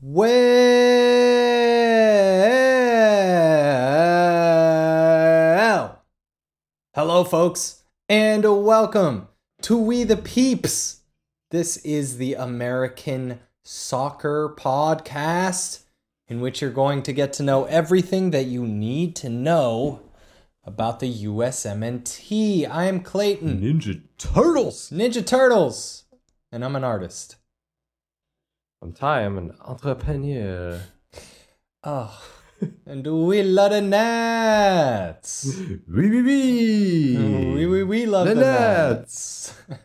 Well, hello, folks, and welcome to We the Peeps. This is the American Soccer Podcast, in which you're going to get to know everything that you need to know about the USMNT. I am Clayton, Ninja Turtles. Ninja Turtles, and I'm an artist. I'm Ty. I'm an entrepreneur. Oh, and we love the Nets. Wee wee wee. We, we, we love The the, Nats. Nats.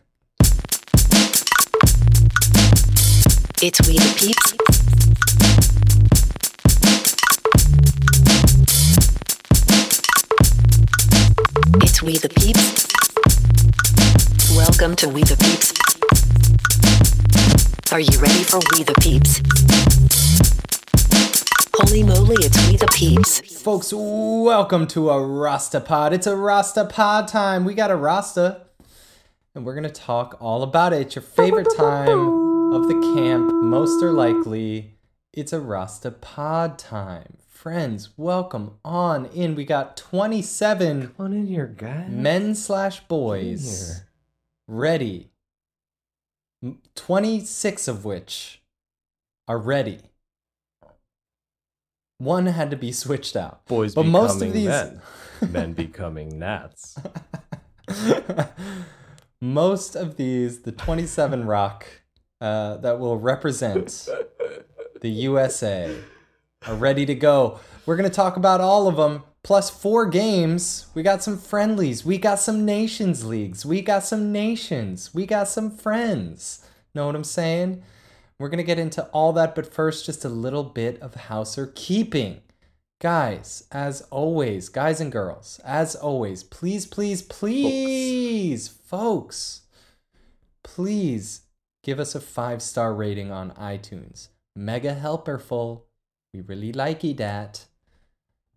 It's We the Peeps. It's We the Peeps. Welcome to We the Peeps. Are you ready for We the Peeps? Holy moly, it's We the Peeps. Folks, welcome to a Rasta Pod. It's a Rasta Pod time. We got a Rasta, and we're going to talk all about it. It's your favorite time of the camp, most are likely. It's a Rasta Pod time. Friends, welcome on in. We got 27 Come on in here, guys. men slash boys ready. M- 26 of which are ready. One had to be switched out. Boys but becoming most of these men. men becoming gnats. most of these, the 27 rock uh, that will represent the USA, are ready to go. We're going to talk about all of them, plus four games. We got some friendlies. We got some nations leagues. We got some nations. We got some friends. Know what I'm saying? We're going to get into all that, but first, just a little bit of houser keeping. Guys, as always, guys and girls, as always, please, please, please, folks, please give us a five star rating on iTunes. Mega helperful. We really like you that.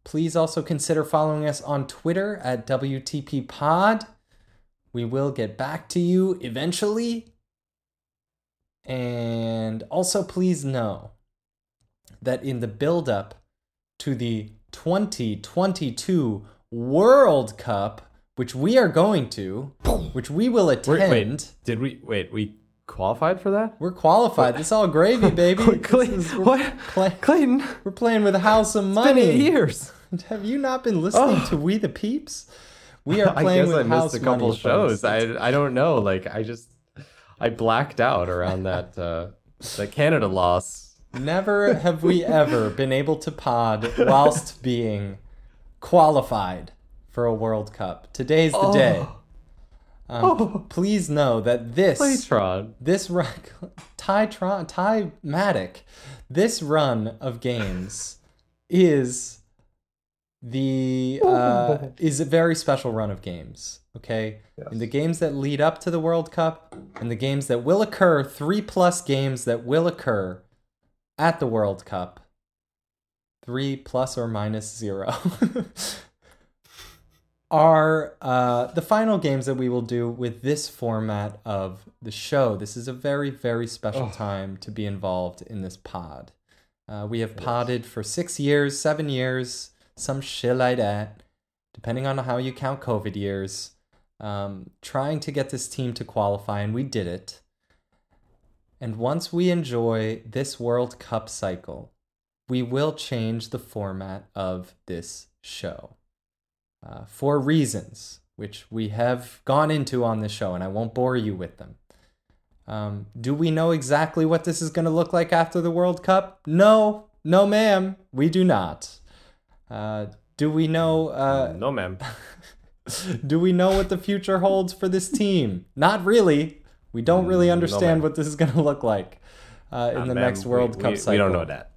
Please also consider following us on Twitter at WTP Pod. We will get back to you eventually. And also, please know that in the build up to the 2022 World Cup, which we are going to, which we will attend. wait, did we wait? We qualified for that? We're qualified. It's all gravy, baby. Clay- is- we're, what? play- Clayton, we're playing with a house of it's money. been eight years. Have you not been listening Oh. to We the Peeps? We are I playing guess with I house missed a couple shows. I I don't know. Like I just I blacked out around that uh that Canada loss. Never have we ever been able to pod whilst being qualified for a World Cup. Today's the day. Um, Oh. Please know that this Playtron. this run, Tytron, Tymatic, this run of games is the uh, is a very special run of games. Okay, in the games that lead up to the World Cup and the games that will occur, three plus games that will occur at the World Cup, three plus or minus zero. are uh, the final games that we will do with this format of the show. This is a very, very special Oh. time to be involved in this pod. Uh, we have podded for six years, seven years, some shit like that, depending on how you count COVID years, um, trying to get this team to qualify, and we did it. And once we enjoy this World Cup cycle, we will change the format of this show uh, for reasons which we have gone into on this show, and I won't bore you with them. Um, do we know exactly what this is going to look like after the World Cup? No, no, ma'am, we do not. Uh, do we know? Uh, no, ma'am. do we know what the future holds for this team? Not really. We don't really Mm, no, understand what this is going to look like uh, in Nah, the next World we, Cup we, cycle. We don't know that.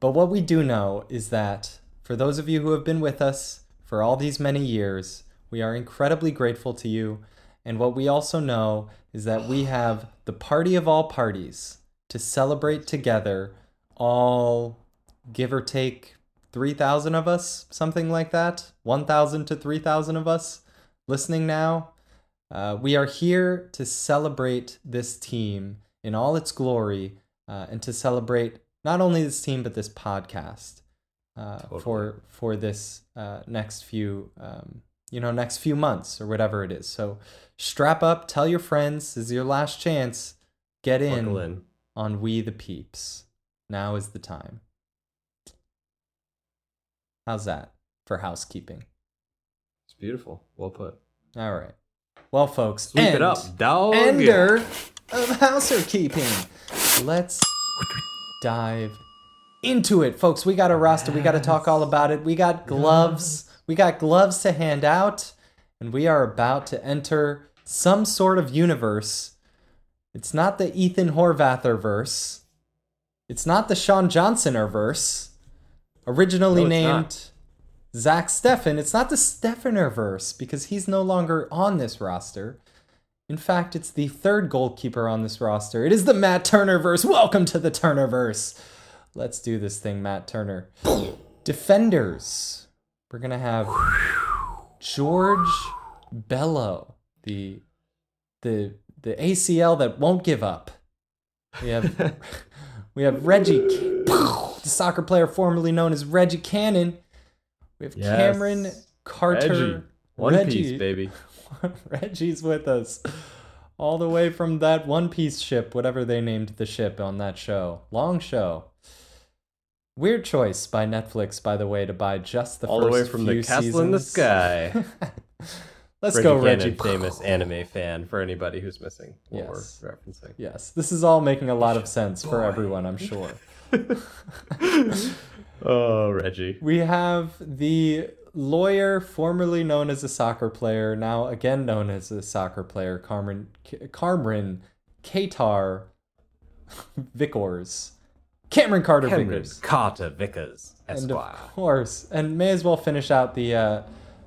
But what we do know is that for those of you who have been with us for all these many years, we are incredibly grateful to you. And what we also know is that we have the party of all parties to celebrate together, all give or take 3,000 of us, something like that, 1,000 to 3,000 of us listening now. Uh, we are here to celebrate this team in all its glory uh, and to celebrate not only this team but this podcast uh, Totally. for for this uh, next few um, you know next few months or whatever it is. So strap up, tell your friends. This is your last chance. Get in, in. on We the Peeps. Now is the time. How's that for housekeeping? It's beautiful. Well put. All right. Well, folks, Sweep end, it up, dog. ender of housekeeping. Let's dive into it, folks. We got a roster. We got to talk all about it. We got gloves. We got gloves to hand out, and we are about to enter some sort of universe. It's not the Ethan Horvather verse. It's not the Sean Johnsoner verse. Originally No, named. Zach Steffen. It's not the Steffener verse because he's no longer on this roster. In fact, it's the third goalkeeper on this roster. It is the Matt Turner verse. Welcome to the Turner verse. Let's do this thing, Matt Turner. Defenders. We're gonna have George Bello, the the the ACL that won't give up. We have we have Reggie, the soccer player formerly known as Reggie Cannon. We have Yes. Cameron Carter. Reggie. One Reggie. piece, baby. Reggie's with us. All the way from that One Piece ship, whatever they named the ship on that show. Long show. Weird choice by Netflix, by the way, to buy just the All the first way from the castle in the sky. Let's Reggie go, Cannon, Reggie. famous anime fan for anybody who's missing Yes. referencing. Yes, this is all making a lot of sense for everyone, I'm sure. Oh, Reggie. We have the lawyer formerly known as a soccer player, now again known as a soccer player, Carmen Cameron Katar Vickers. Cameron Carter Cameron Vickers. Carter Vickers, And of course, and may as well finish out the uh,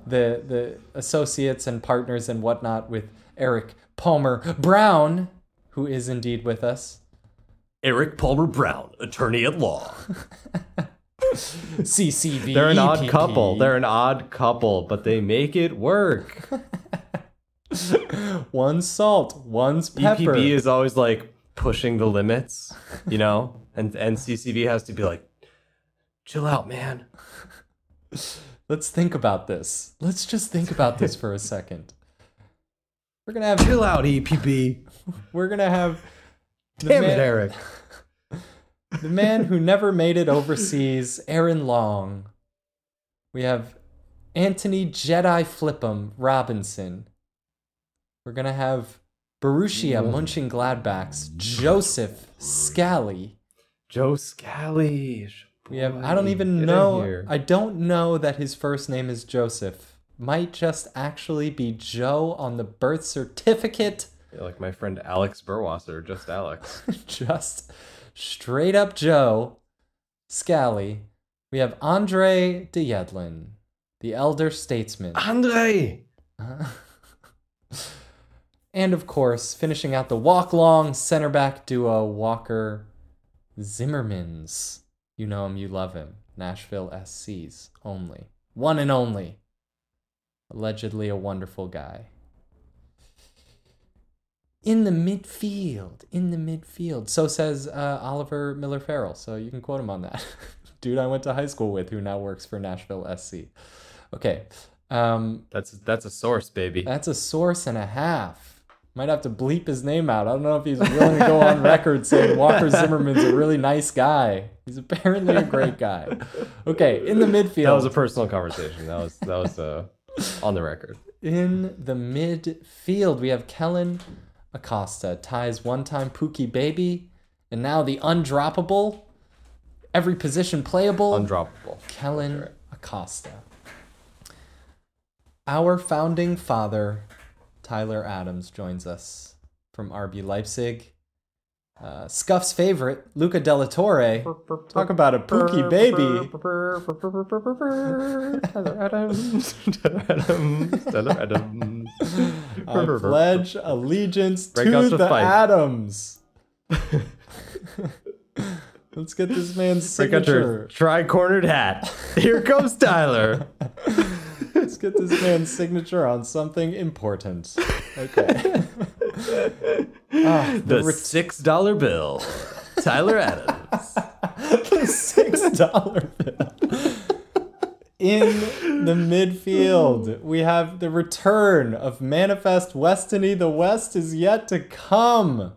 the the associates and partners and whatnot with Eric Palmer Brown, who is indeed with us. Eric Palmer Brown, attorney at law. CCV. They're an odd couple. They're an odd couple, but they make it work. one salt, one's pepper. EPB is always like pushing the limits, you know, and and CCV has to be like, chill out, man. Let's think about this. Let's just think about this for a second. We're gonna have Chill out, EPB. we're gonna have Damn man, it, Eric. the man who never made it overseas, Aaron Long. We have Antonee Jedi Flipham Robinson. We're gonna have Borussia Mönchengladbach's Joseph Scally. Joe Scally. We have I don't even get know. I don't know that his first name is Joseph. Might just actually be Joe on the birth certificate. Like my friend Alex Burwasser, just Alex. just straight up Joe Scally. We have Andre de Yedlin, the elder statesman. Andre. And of course, finishing out the walk long center back duo, Walker Zimmermans. You know him, you love him. Nashville SC's only. One and only. Allegedly a wonderful guy. In the midfield. In the midfield. So says uh, Oliver Miller Farrell. So you can quote him on that. Dude I went to high school with who now works for Nashville SC. Okay. Um, That's that's a source, baby. that's a source and a half. Might have to bleep his name out. I don't know if he's willing to go on record saying Walker Zimmerman's a really nice guy. He's apparently a great guy. Okay, in the midfield. That was a personal conversation. That was that was uh, on the record. in the midfield, we have Kellyn Acosta, ties one-time Pookie baby, and now the undroppable, every position playable. Undroppable. Kellyn Acosta. Our founding father, Tyler Adams, joins us from RB Leipzig. Uh, Scuff's favorite, Luca de la Torre. Talk about a pookie baby. Tyler Adams. Tyler Adams. Tyler Adams. I pledge allegiance Break to the the. Adams. Let's get this man's Break out your signature. tri-cornered hat. Here comes Tyler. Let's get this man's signature on something important. Okay. Ah, The ret- six dollar bill. Tyler Adams. the six dollar bill. In the midfield, we have the return of Manifest Westony. The West is yet to come.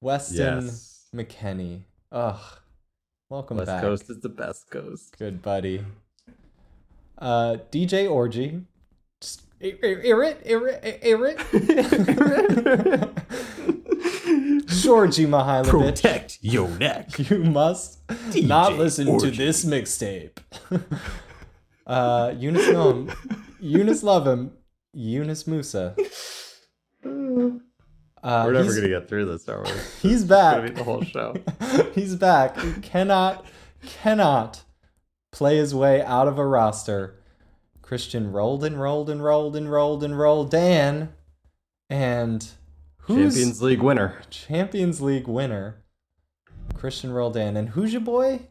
Weston Yes. McKennie. Ugh. Welcome West back. Coast is the best coast. Good buddy. Uh, DJ Orgy. Just ir- ir- it, ir- ir- it. Djordje Mihailovic. Protect your neck. You must not listen to this mixtape. uh, Eunice Lum, Eunice love him. Yunus Musah. Uh, We're never gonna get through this, are we? He's back. the whole show. he's back. He cannot, cannot play his way out of a roster. Christian rolled and rolled and rolled and rolled and rolled. Dan, and who's Champions League winner. Champions League winner, Christian Roldan. And who's your boy?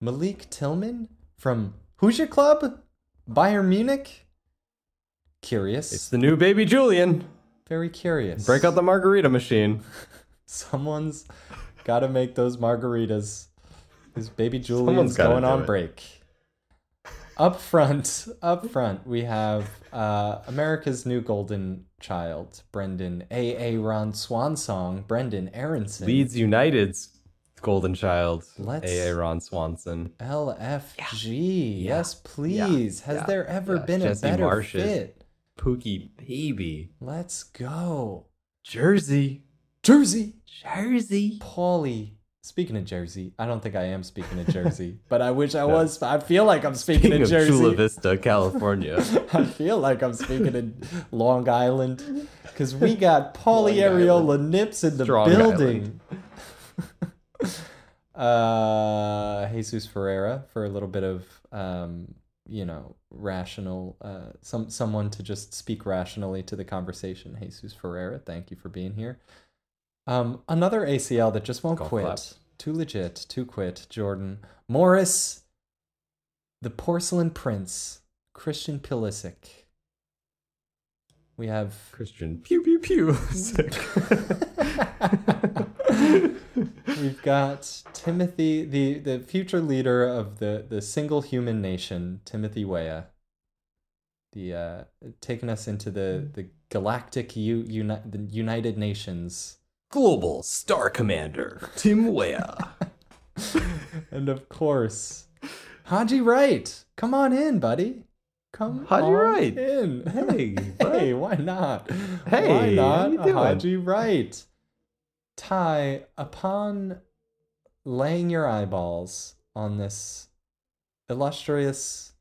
Malik Tillman from who's your club? Bayern Munich? Curious. It's the new baby Julian. Very curious. Break out the margarita machine. Someone's got to make those margaritas. His baby Julian's going on it. break. Up front, up front, we have uh, America's new golden child, Brenden A. A. Ron Swansong, Brenden Aaronson. Leeds United's golden child, Let's- A.A. Ron Swanson. LFG. Yes, please. Has yeah, there ever yeah. been Jesse a better Marsh's- fit? Pookie baby. Let's go. Jersey. Jersey. Jersey. Paulie. Speaking of Jersey, I don't think I am speaking of Jersey, but I wish I was. I feel like I'm speaking King of of Jersey. Chula Vista, California. I feel like I'm speaking of Long Island because we got Paulie Areola Nips in the Strong building. Uh, Jesus Ferreira for a little bit of um, you know rational uh, some someone to just speak rationally to the conversation. Jesus Ferreira, thank you for being here. Um, another ACL that just won't Golf quit. Too legit. Too quit. Jordan Morris, the Porcelain Prince, Christian Pulisic. We have Christian. Pew, pew, pew. Sick. We've got Timothy, the, the future leader of the, the single human nation, Timothy Weah. The uh, taking us into the, the galactic U, uni, the United Nations, Global Star Commander, Tim Weah. and of course, Haji Wright. Come on in, buddy. Come Haji on Wright. in. Hey, hey, why not? Hey, how not? Haji Wright. Ty, upon laying your eyeballs on this illustrious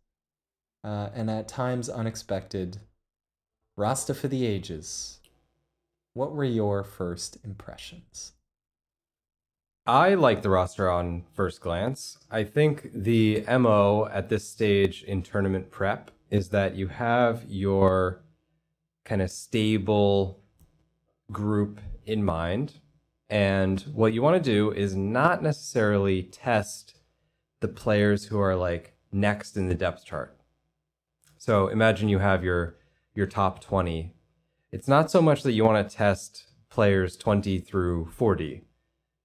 uh, and at times unexpected Rasta for the ages, what were your first impressions? I like the roster on first glance. I think the MO at this stage in tournament prep is that you have your kind of stable group in mind. And what you want to do is not necessarily test the players who are like next in the depth chart. So imagine you have your your top 20. It's not so much that you want to test players 20 through 40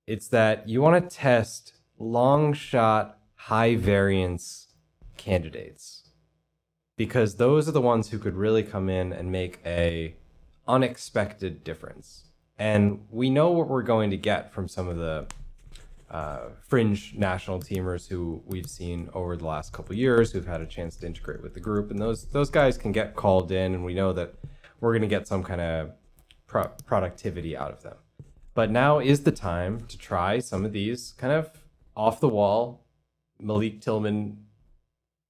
it's that you want to test long shot, high variance candidates because those are the ones who could really come in and make a unexpected difference. And we know what we're going to get from some of the uh, fringe national teamers who we've seen over the last couple years who've had a chance to integrate with the group, and those those guys can get called in, and we know that we're going to get some kind of pro- productivity out of them. But now is the time to try some of these kind of off the wall Malik Tillman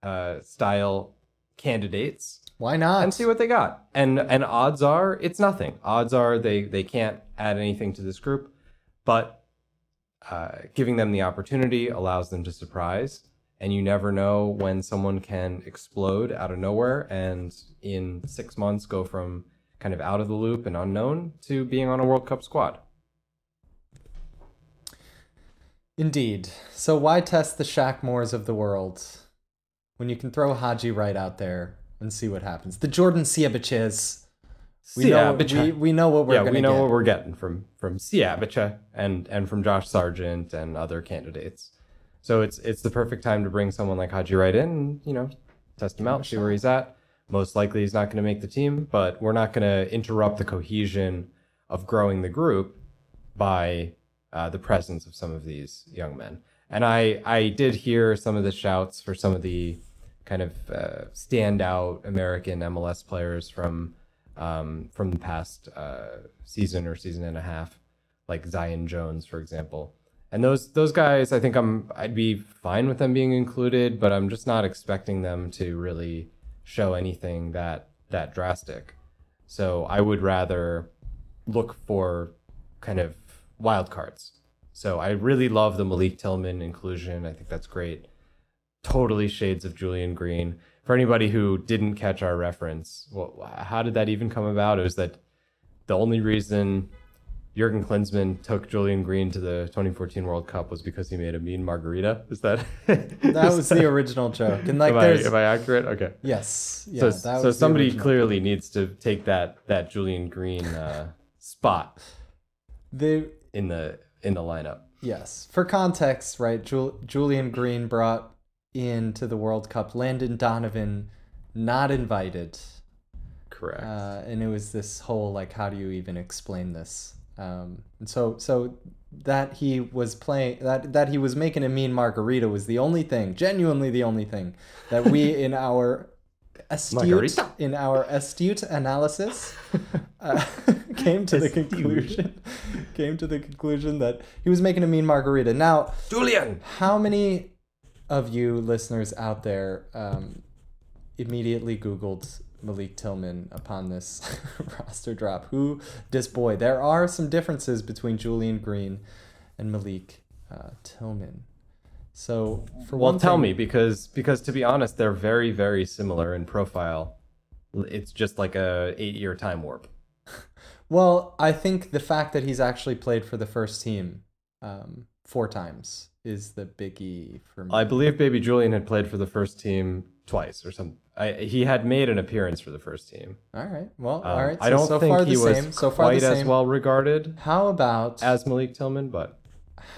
uh, style candidates Why not? and see what they got. And and odds are it's nothing. Odds are they they can't add anything to this group, but uh, giving them the opportunity allows them to surprise. And you never know when someone can explode out of nowhere and in six months go from kind of out of the loop and unknown to being on a World Cup squad. Indeed. So why test the Shaq Moores of the world when you can throw Haji Wright out there and see what happens? The Jordan Siebatcheus We know, we, we know what we're yeah, we know get. what we're getting from from Siebatcheu and and from Josh Sargent and other candidates. So it's it's the perfect time to bring someone like Haji Wright in, and, you know, test him out, see where he's at. Most likely he's not going to make the team, but we're not going to interrupt the cohesion of growing the group by uh, the presence of some of these young men. And I I did hear some of the shouts for some of the kind of uh, standout American MLS players from um, from the past uh, season or season and a half, like Zion Jones, for example. And those those guys, I think I'm I'd be fine with them being included, but I'm just not expecting them to really show anything that that drastic. So I would rather look for kind of wild cards. So I really love the Malik Tillman inclusion. I think that's great. Totally shades of Julian Green. For anybody who didn't catch our reference, well, how did that even come about? It was that the only reason Jurgen Klinsmann took Julian Green to the 2014 World Cup was because he made a mean margarita. Is that that was the original joke. And like, am, I, am I accurate? Okay. yes, yeah. so so somebody clearly needs to take that that Julian Green uh, spot The in the in the lineup. Yes. For context, right, Jul- Julian Green brought into the World Cup Landon Donovan, not invited. Correct. Uh, and it was this whole, like, how do you even explain this? Um, and so, so that he was playing, that, that he was making a mean margarita was the only thing, genuinely the only thing that we in our astute, Margarita. in our astute analysis, uh, came to the conclusion, came to the conclusion that he was making a mean margarita. Now, Julian. how many of you listeners out there um, immediately Googled Malik Tillman upon this roster drop? Who this boy? There are some differences between Julian Green and Malik uh, Tillman. So, for Well, one tell thing- me because because to be honest, they're very very similar in profile. It's just like a eight year time warp. Well, I think the fact that he's actually played for the first team um, four times is the biggie for me. I believe Baby Julian had played for the first team twice or something. I, he had made an appearance for the first team. all right. Well, Um, all right. I so- don't so think far he the was same. So far quite the as well regarded How about as Malik Tillman, but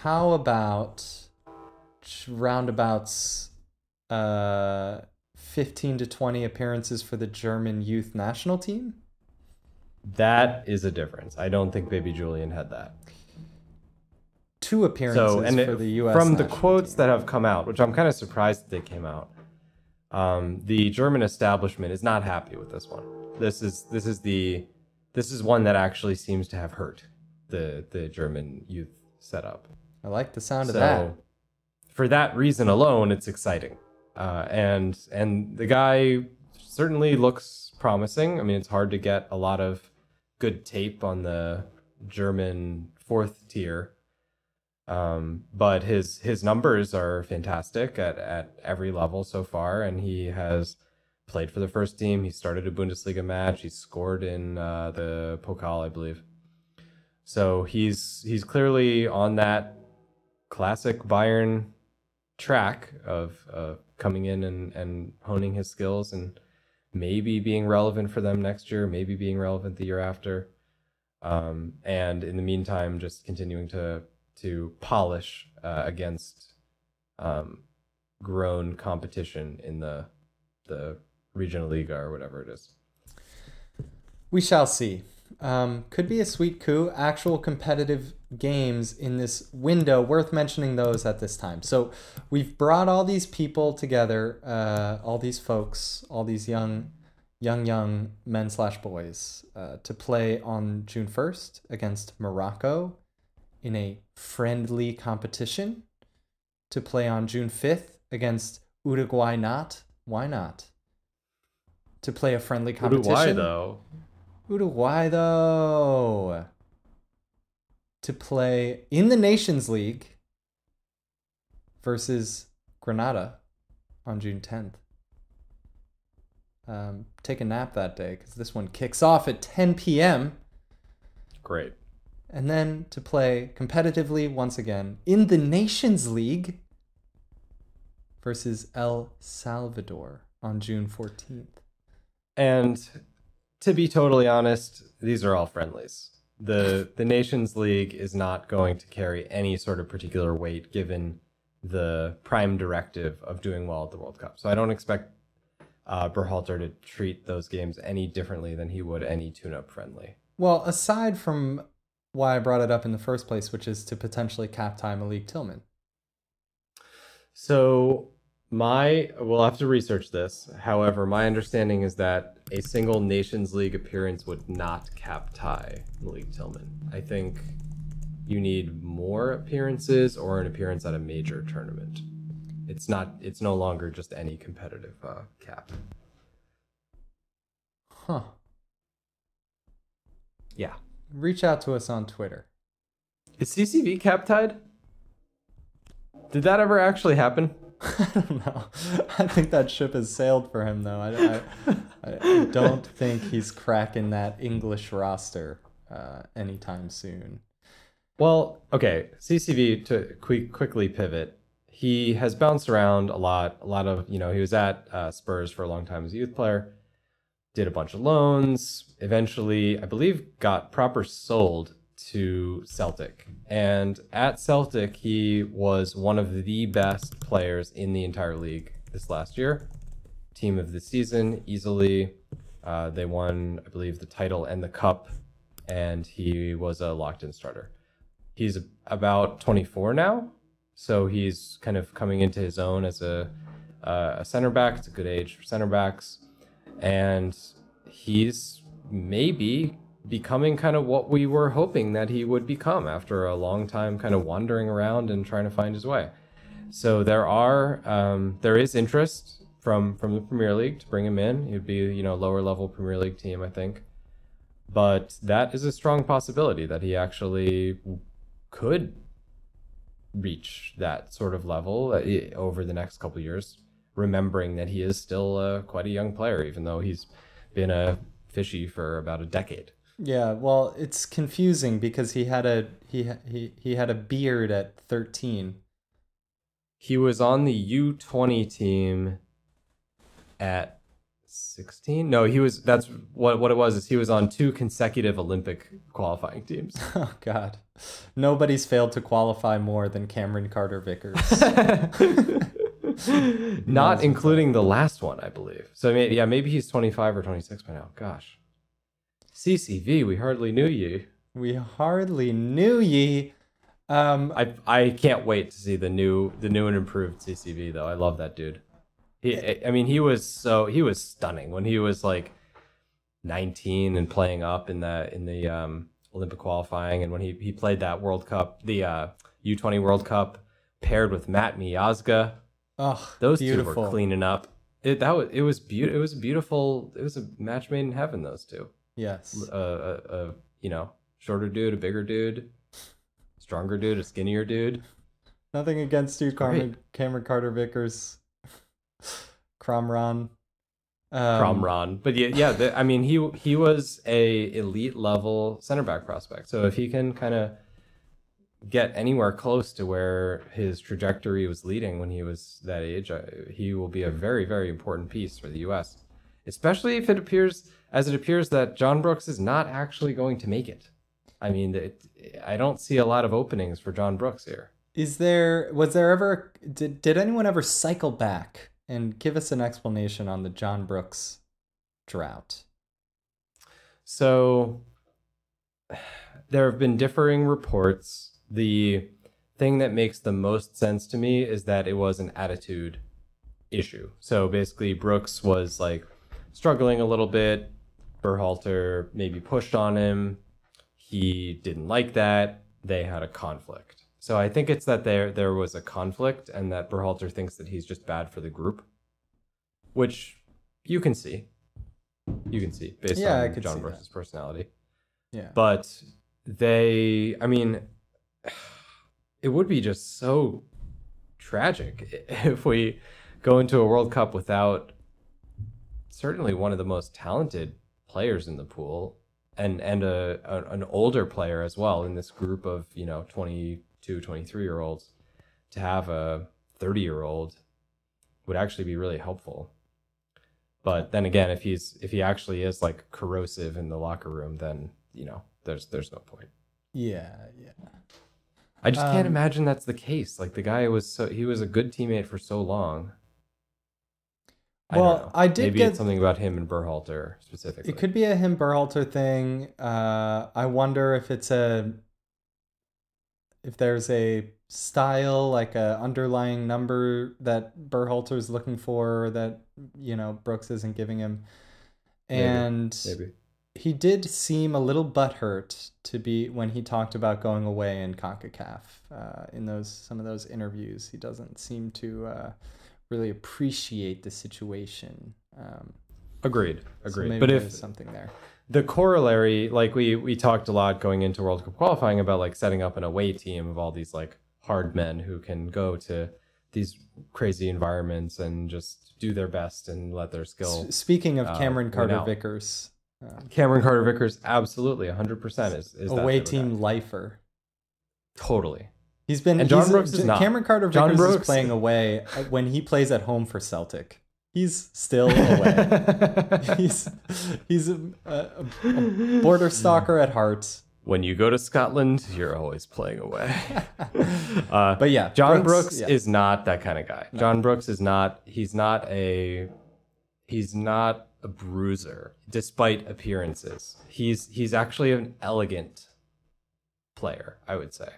how about roundabouts uh 15 to 20 appearances for the German youth national team? that is a difference. I don't think Baby Julian had that. Two appearances So, and for it- the US from the quotes team. that have come out, which I'm kind of surprised that they came out, um, the German establishment is not happy with this one. This is this is the this is one that actually seems to have hurt the the German youth setup. I like the sound of that. for that reason alone, it's exciting, uh, and and the guy certainly looks promising. I mean, it's hard to get a lot of good tape on the German fourth tier, um, but his his numbers are fantastic at at every level so far, and he has played for the first team. He started a Bundesliga match. He scored in uh, the Pokal, I believe. So he's he's clearly on that classic Bayern track of uh, coming in and, and honing his skills and maybe being relevant for them next year, maybe being relevant the year after. Um, and in the meantime, just continuing to to polish uh, against um, grown competition in the the Regionalliga or whatever it is. We shall see. Um, could be a sweet coup. Actual competitive games in this window. Worth mentioning those at this time. So we've brought all these people together, uh, all these folks, all these young, young, young men slash boys, uh, to play on June first against Morocco in a friendly competition. To play on June fifth against Uruguay. Not why not? To play a friendly competition. Uruguay, though, Uruguay, though, to play in the Nations League versus Granada on June 10th. Um, take a nap that day because this one kicks off at 10 p.m. great. And then to play competitively once again in the Nations League versus El Salvador on June 14th. And to be totally honest, these are all friendlies. The the Nations League is not going to carry any sort of particular weight given the prime directive of doing well at the World Cup. So I don't expect uh, Berhalter to treat those games any differently than he would any tune-up friendly. Well, aside from why I brought it up in the first place, which is to potentially cap tie Malik Tillman. So my we'll have to research this. However, my understanding is that a single Nations League appearance would not cap tie Malik Tillman. I think you need more appearances or an appearance at a major tournament. It's not. It's no longer just any competitive uh, cap. Huh. Yeah. Reach out to us on Twitter. Is CCV cap tied? Did that ever actually happen? I don't know. I think that ship has sailed for him, though. I, I, I don't think he's cracking that English roster uh, anytime soon. Well, okay. CCV to quick, quickly pivot. He has bounced around a lot. A lot of you know he was at uh, Spurs for a long time as a youth player. Did a bunch of loans. Eventually, I believe, got proper sold to Celtic. And at Celtic, he was one of the best players in the entire league this last year. Team of the season, easily. Uh, they won, I believe, the title and the cup, and he was a locked in starter. He's about 24 now, so he's kind of coming into his own as a, uh, a center back. It's a good age for center backs. And he's maybe becoming kind of what we were hoping that he would become after a long time kind of wandering around and trying to find his way. So there are um, there is interest from from the Premier League to bring him in. He'd be you know lower level Premier League team, I think. But that is a strong possibility that he actually could reach that sort of level uh, over the next couple years. Remembering that he is still uh, quite a young player, even though he's been a fishy for about a decade. Yeah, well, it's confusing because he had a he he he had a beard at 13. He was on the U20 team at 16. No, he was that's what what it was is he was on two consecutive Olympic qualifying teams. Oh god. Nobody's failed to qualify more than Cameron Carter Vickers. Not including the last one, I believe. So maybe, yeah, maybe he's 25 or 26 by now. Gosh. CCV, we hardly knew you. we hardly knew ye. Um I I can't wait to see the new the new and improved CCV though. I love that dude. He I mean he was so he was stunning when he was like 19 and playing up in the in the um Olympic qualifying and when he he played that World Cup, the uh U20 World Cup paired with Matt Miazga. Oh, Those two beautiful. were cleaning up. It that was it was beautiful. It was beautiful. It was a match made in heaven. Those two. Yes. A, a, a you know shorter dude, a bigger dude, stronger dude, a skinnier dude. Nothing against you, great. Cameron, Cameron Carter Vickers. Cromron. Um, Cromron. But yeah, yeah. The, I mean, he he was a elite level center back prospect. So if he can kind of get anywhere close to where his trajectory was leading when he was that age, uh, he will be a very very important piece for the U.S. Especially if it appears as it appears that John Brooks is not actually going to make it. I mean, it, I don't see a lot of openings for John Brooks here. Is there was there ever did did anyone ever cycle back and give us an explanation on the John Brooks drought? So there have been differing reports. The thing that makes the most sense to me is that it was an attitude issue. So basically, Brooks was like struggling a little bit. Berhalter maybe pushed on him. He didn't like that. They had a conflict. So I think it's that there there was a conflict, and that Berhalter thinks that he's just bad for the group, which you can see. You can see based Yeah, on John Brooks' personality Yeah. but they i mean it would be just so tragic if we go into a world cup without certainly one of the most talented players in the pool and and a, a an older player as well in this group of you know 22 23 year olds to have a 30 year old would actually be really helpful But then again, if he's if he actually is like corrosive in the locker room, then you know there's there's no point. Yeah, yeah. I just can't Um, imagine that's the case. Like the guy was so he was a good teammate for so long. I Well. I did Maybe get- it's something about him and Berhalter specifically. It could be a him Berhalter thing. Uh, I wonder if it's a if there's a style like a underlying number that Berhalter is looking for that you know Brooks isn't giving him, Maybe, and maybe. He did seem a little butthurt to be when he talked about going away in Concacaf. Uh, in those some of those interviews, he doesn't seem to uh, really appreciate the situation. Um, Agreed. so Agreed. maybe but if something there. the corollary like we we talked a lot going into world cup qualifying about like setting up an away team of all these like hard men who can go to these crazy environments and just do their best and let their skill S- Speaking of uh, Cameron Carter Vickers, cameron carter vickers absolutely 100% is, is away team guy. lifer. totally He's been And John he's- Brooks is not. Cameron Carter John Vickers is playing away uh, when he plays at home for Celtic. He's still away. he's he's a, a, a border stalker at heart. when you go to scotland you're always playing away uh, But yeah, John Brooks, Brooks, yeah. is not that kind of guy. John Brooks is not. He's not a. He's not a bruiser, despite appearances. He's he's actually an elegant player, I would say.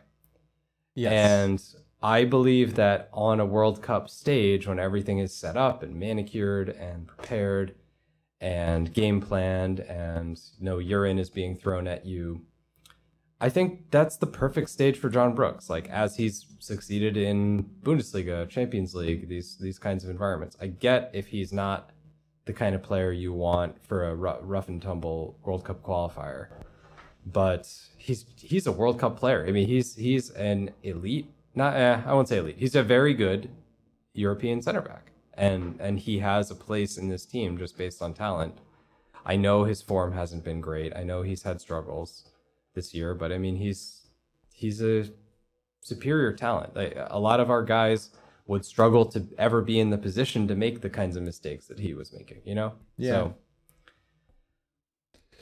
Yes. And I believe that on a World Cup stage, when everything is set up and manicured and prepared and game planned and no urine is being thrown at you, I think that's the perfect stage for John Brooks. Like as he's succeeded in Bundesliga, Champions League, these these kinds of environments. I get if he's not the kind of player you want for a rough and tumble World Cup qualifier, but he's he's a World Cup player. I mean, he's he's an elite. Not eh, I won't say elite. He's a very good European center back, and and he has a place in this team just based on talent. I know his form hasn't been great. I know he's had struggles this year, but I mean he's he's a superior talent. Like, a lot of our guys would struggle to ever be in the position to make the kinds of mistakes that he was making. You know? Yeah. So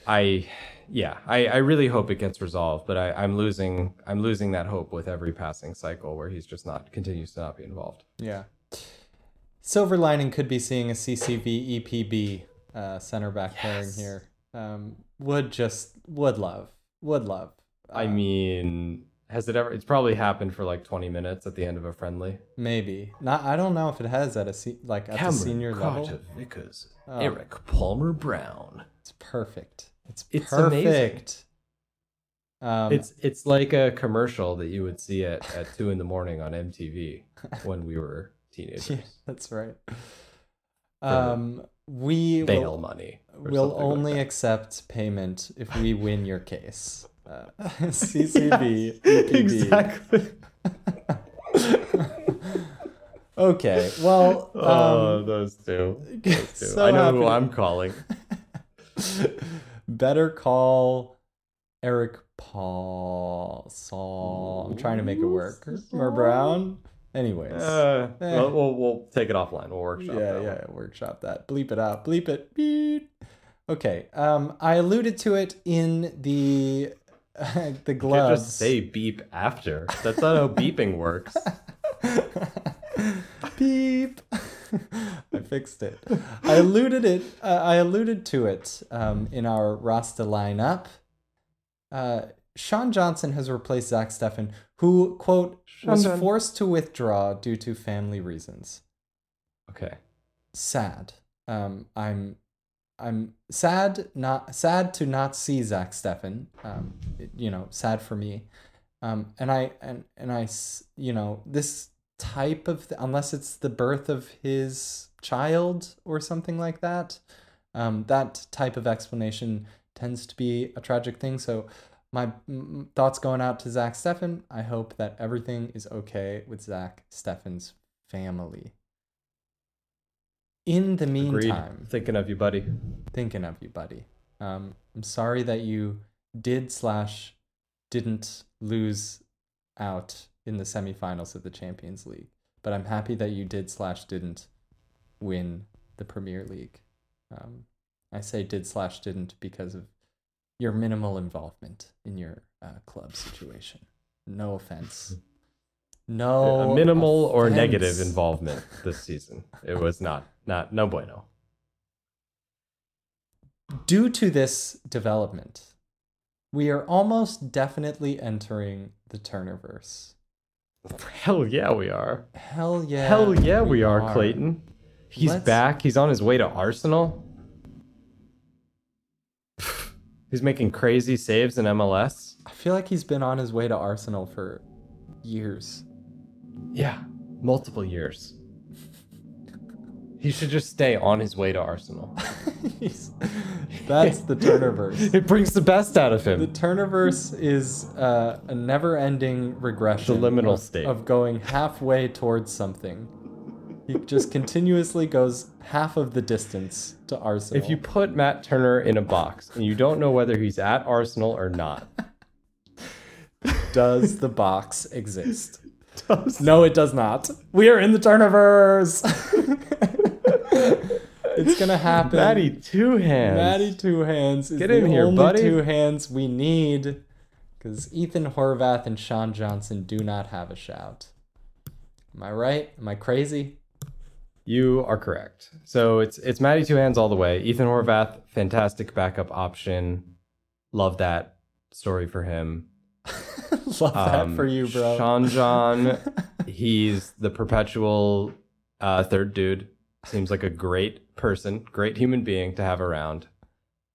I yeah, I, I really hope it gets resolved, but I, I'm losing I'm losing that hope with every passing cycle where he's just not continues to not be involved. Yeah. Silver lining could be seeing a CCV EPB uh, center back pairing here. Um, would just would love would love. I Uh, mean, has it ever? It's probably happened for like 20 minutes at the end of a friendly. maybe not. I don't know if it has at a se- like at the senior level. Vickers, Oh. Eric Palmer Brown. It's perfect. It's, It's amazing. perfect. Um, It's it's like a commercial that you would see at, at two in the morning on MTV when we were teenagers. yeah, that's right. Um, we Bail will, money. We'll something like only accept payment if we win your case. Uh, CCV, EPB. exactly. Okay, well, oh, um, those two. Those two. so I know happy who I'm calling. better call Eric Paul Saul. I'm trying to make it work. Mer Brown. Anyways. Uh, Eh. well, we'll we'll take it offline. We'll workshop. yeah, that yeah, one. yeah, workshop that. Bleep it out. Bleep it. Beep. Okay. Um, I alluded to it in the the You can't gloves. just say beep after. That's not how beeping works. Beep. I fixed it. I alluded it. Uh, I alluded to it um, in our Rasta lineup. Uh, Sean Johnson has replaced Zach Steffen, who quote was Sean John- forced to withdraw due to family reasons. Okay. Sad. Um, I'm. I'm sad. Not sad to not see Zach Steffen. Um, you know, sad for me. Um, and I and and I, you know, this type of unless it's the birth of his child or something like that, um, that type of explanation tends to be a tragic thing. So my thoughts going out to Zach Steffen. I hope that everything is okay with Zach Steffen's family. In the Agreed. meantime, Thinking of you, buddy. thinking of you, buddy. Um, I'm sorry that you did slash didn't lose out in the semifinals of the Champions League, but I'm happy that you did slash didn't win the Premier League. Um, I say did slash didn't because of your minimal involvement in your uh, club situation. No offense. No a minimal or negative involvement this season. It was not not no bueno. Due to this development, we are almost definitely entering the Turnerverse. Hell yeah, we are. Hell yeah. Hell yeah, we, are, Clayton. He's Let's- back. He's on his way to Arsenal. He's making crazy saves in MLS. I feel like he's been on his way to Arsenal for years. Yeah, multiple years. He should just stay on his way to Arsenal. That's the Turnerverse. It brings the best out of him. The. Turnerverse is uh, a never-ending regression. The liminal of, state. of going halfway towards something. He just continuously goes half of the distance to Arsenal. If you put Matt Turner in a box and you don't know whether he's at Arsenal or not, does the box exist? No, it does not. We are in the Turnerverse. it's gonna happen. Matty Two Hands. Matty Two Hands is Get the in here, only buddy. two hands we need because Ethan Horvath and Sean Johnson do not have a shout. Am I right? Am I crazy? You are correct. So it's it's Matty Two Hands all the way. Ethan Horvath, fantastic backup option. Love that story for him. Love that Um, for you, bro. Sean John, he's the perpetual uh, third dude. Seems like a great person, great human being to have around,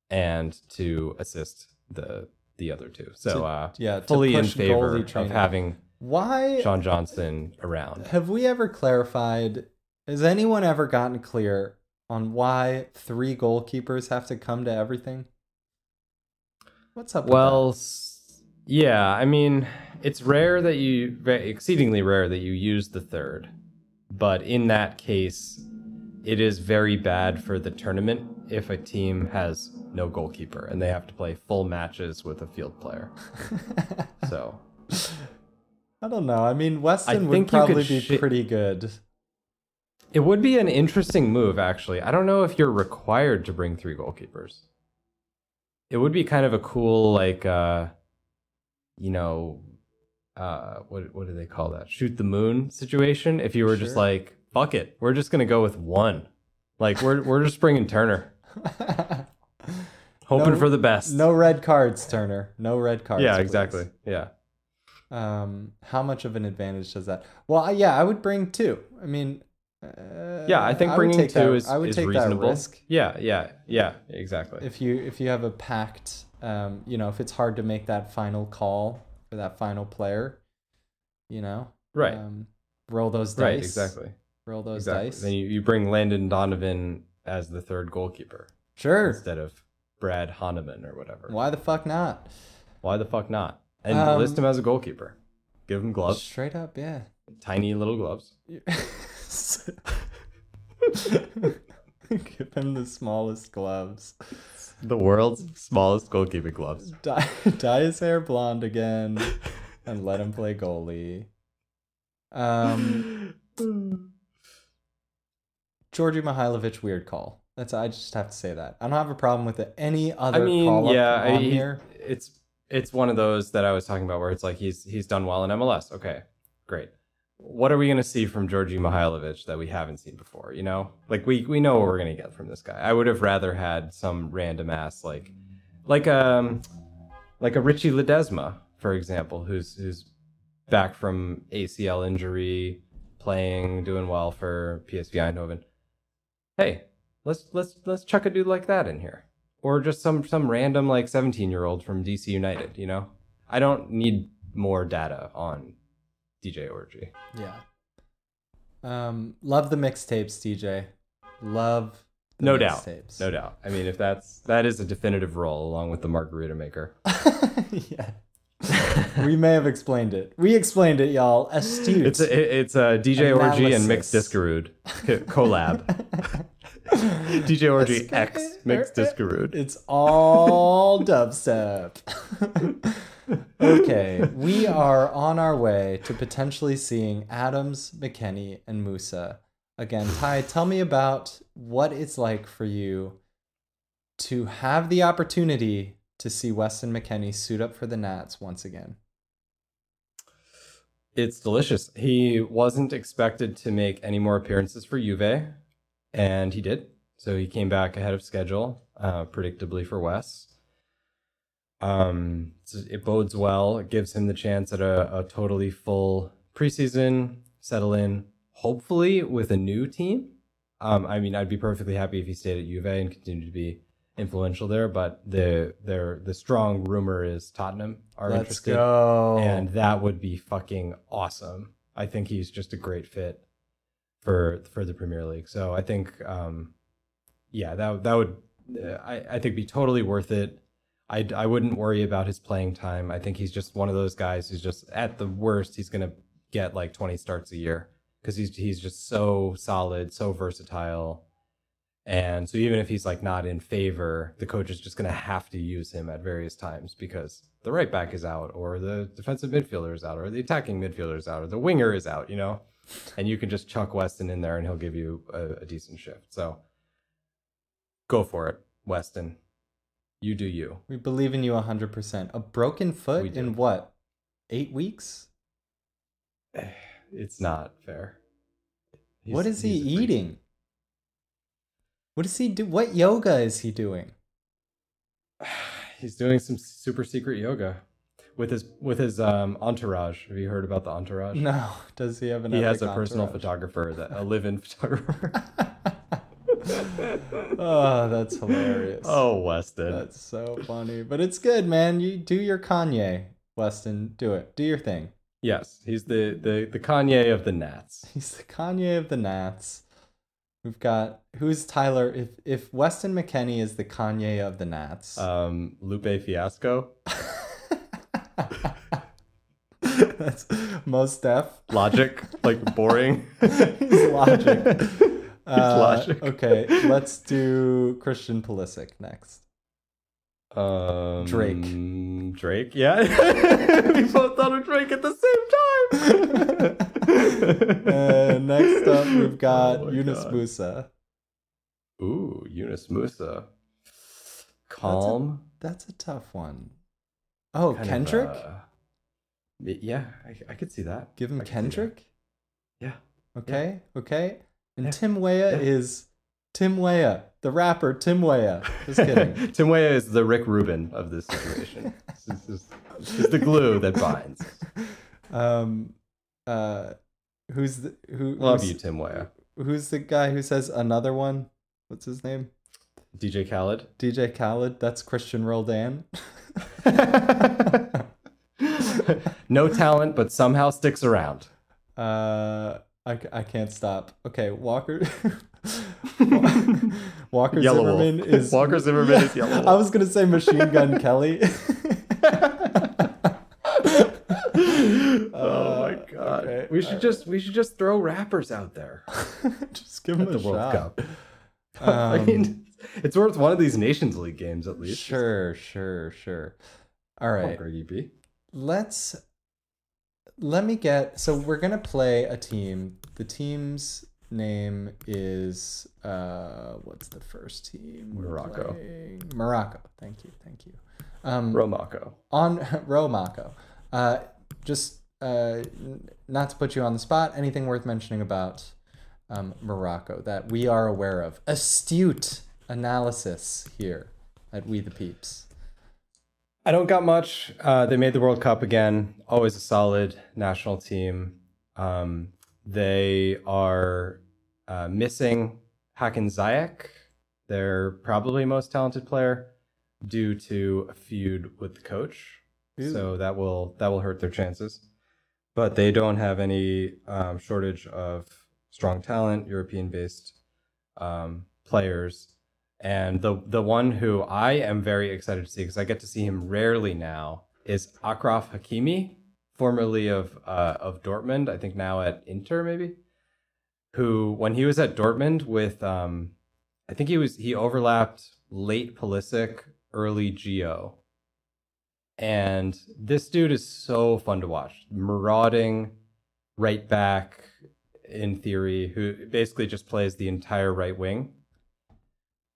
and to assist the the other two. So To- uh, yeah, fully in favor of having Why Sean Johnson around. have we ever clarified? Has anyone ever gotten clear on why three goalkeepers have to come to everything? What's up? with Well, s- yeah, I mean, it's rare that you, exceedingly rare that you use the third, but in that case, it is very bad for the tournament if a team has no goalkeeper and they have to play full matches with a field player. So, I don't know. I mean, Weston would you could probably be shi- pretty good. it would be an interesting move, actually. I don't know if you're required to bring three goalkeepers. It would be kind of a cool, like, uh, you know, uh, what what do they call that? Shoot the moon situation. If you were just like, fuck it, we're just gonna go with one. Like, we're we're just bringing Turner, hoping No- for the best. no red cards, Turner. No red cards. yeah, please. exactly. Yeah, Um, how much of an advantage does that? Well, I- yeah, I would bring two. I mean, uh, yeah. I think bringing take two that, is I would is take reasonable. that risk. Yeah, yeah, yeah. Exactly. if you if you have a pact um you know if it's hard to make that final call for that final player you know right. um roll those dice right. Exactly. roll those Exactly. dice Then you, you bring Landon Donovan as the third goalkeeper sure instead of Brad Hahnemann or whatever. why the fuck not Why the fuck not? And Um, list him as a goalkeeper. Give him gloves, straight up yeah tiny little gloves. give him the smallest gloves The world's smallest goalkeeping gloves. dye, dye his hair blonde again and let him play goalie um Djordje Mihailovic weird call. That's I just have to say that. I don't have a problem with it. Any I other mean, call yeah, up I, he- here? it's it's one of those that I was talking about where it's like he's he's done well in MLS. Okay, great. What are we gonna see from Djordje Mihailovic that we haven't seen before? You know, like we we know what we're gonna get from this guy. I would have rather had some random ass like like um like a Richie Ledezma, for example, who's who's back from ACL injury, playing, doing well for PSV Eindhoven. Hey, let's let's let's chuck a dude like that in here, or just some some random like seventeen year old from DC United. You know, I don't need more data on DJ Orgy. Yeah. Um, love the mixtapes, DJ. Love the No doubt, mixtapes. no doubt. I mean, if that's that is a definitive role along with the Margarita Maker. yeah. we may have explained it. We explained it, y'all. Astute. It's a, it's a DJ Orgy and Mixed Discarude collab. DJ Orgy It's- X Mixed Discarude. It's all dubstep. okay, we are on our way to potentially seeing Adams, McKennie, and Musah again. Ty, tell me about what it's like for you to have the opportunity to see Weston McKennie suit up for the Nats once again. It's delicious. He wasn't expected to make any more appearances for Juve, and he did. So he came back ahead of schedule, uh, predictably for Wes. Um, so it bodes well. It gives him the chance at a, a totally full preseason, settle in, hopefully with a new team. Um, I mean, I'd be perfectly happy if he stayed at Juve and continued to be influential there. But the their the strong rumor is Tottenham are Let's interested, go. and that would be fucking awesome. I think he's just a great fit for for the Premier League. So I think, um, yeah, that that would I I think be totally worth it. I I wouldn't worry about his playing time. I think he's just one of those guys who's just at the worst he's gonna get like 20 starts a year because he's he's just so solid, so versatile. And so even if he's like not in favor, the coach is just going to have to use him at various times because the right back is out or the defensive midfielder is out or the attacking midfielder is out or the winger is out, you know? And you can just chuck Weston in there and he'll give you a, a decent shift. So go for it, Weston. You do you. we believe in you 100%. A broken foot in what? Eight weeks? It's not fair. what He's- is he freak. eating? What does he do? What yoga is he doing? He's doing some super secret yoga with his with his um entourage. Have you heard about the entourage? No, does he have an? He has a personal entourage? photographer, that a live-in photographer. oh, that's hilarious. oh, Weston. that's so funny. But it's good, man. You do your Kanye, Weston. Do it. Do your thing. yes, he's the the the Kanye of the Nats. He's the Kanye of the Nats. We've got who's Tyler? If if Weston McKennie is the Kanye of the Nats, Um, Lupe Fiasco, that's most deaf. logic, like boring. He's logic. Uh, logic. Okay, let's do Christian Pulisic next. Um, Drake. Drake, yeah. we both thought of Drake at the same time. Uh, next up, we've got Oh Yunus God. Musah. Ooh, Yunus Musah. Calm. That's a tough one. Oh, kind of, Kendrick? uh, yeah, I, I could see that. Give him I could see that. Kendrick? Yeah. Okay, okay. And Yeah. Tim Weah Yeah. is Tim Weah, the rapper Tim Weah. Just kidding. Tim Weah is the Rick Rubin of this situation. this is, this is the glue that binds. um, uh, who's the who? Love you, Tim Weah. Who's the guy who says another one? What's his name? DJ Khaled. DJ Khaled. That's Cristian Roldan. no talent, but somehow sticks around. Uh, I, I can't stop. Okay, Walker. Walker Yellow Zimmerman Wolf. is Walker Zimmerman is Yellow I was gonna say Machine Gun Kelly. oh my god. okay, We should just we should just throw rappers out there Just give them at a the World shot. Cup. I Um, mean, it's worth one of these Nations League games at least. Sure, sure, sure. All right, Come on, right, Greggy B. let's. Let me get. So we're gonna play a team. The team's name is. Uh, what's the first team? Morocco. Morocco. Thank you. Thank you. Um, Romako. on Romako. Uh, just uh, n- not to put you on the spot. Anything worth mentioning about um, Morocco that we are aware of? Astute analysis here at We the Peeps. I don't got much. Uh, they made the World Cup again. Always a solid national team. Um, they are uh, missing Hakim Ziyech, their probably most talented player, due to a feud with the coach. Ooh. So that will that will hurt their chances. But they don't have any um, shortage of strong talent, European-based um, players. And the the one who I am very excited to see because I get to see him rarely now is Achraf Hakimi, formerly of uh, of Dortmund, I think now at Inter maybe. Who when he was at Dortmund with um, I think he was he overlapped late Pulisic, early Geo. And this dude is so fun to watch. Marauding, right back. in theory, who basically just plays the entire right wing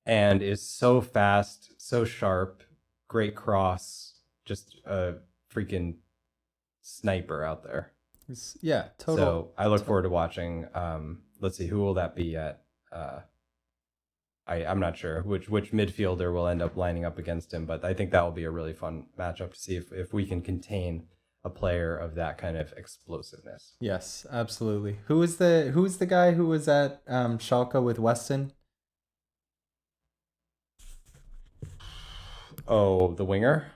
and is so fast, so sharp, great cross, just a freaking sniper out there. He's- yeah, total. So I look forward to watching. Um, let's see, who will that be at? Uh, I I'm not sure which which midfielder will end up lining up against him, but I think that will be a really fun matchup to see if if we can contain a player of that kind of explosiveness. yes, absolutely. Who is the who is the guy who was at um, Schalke with Weston? Oh, the winger.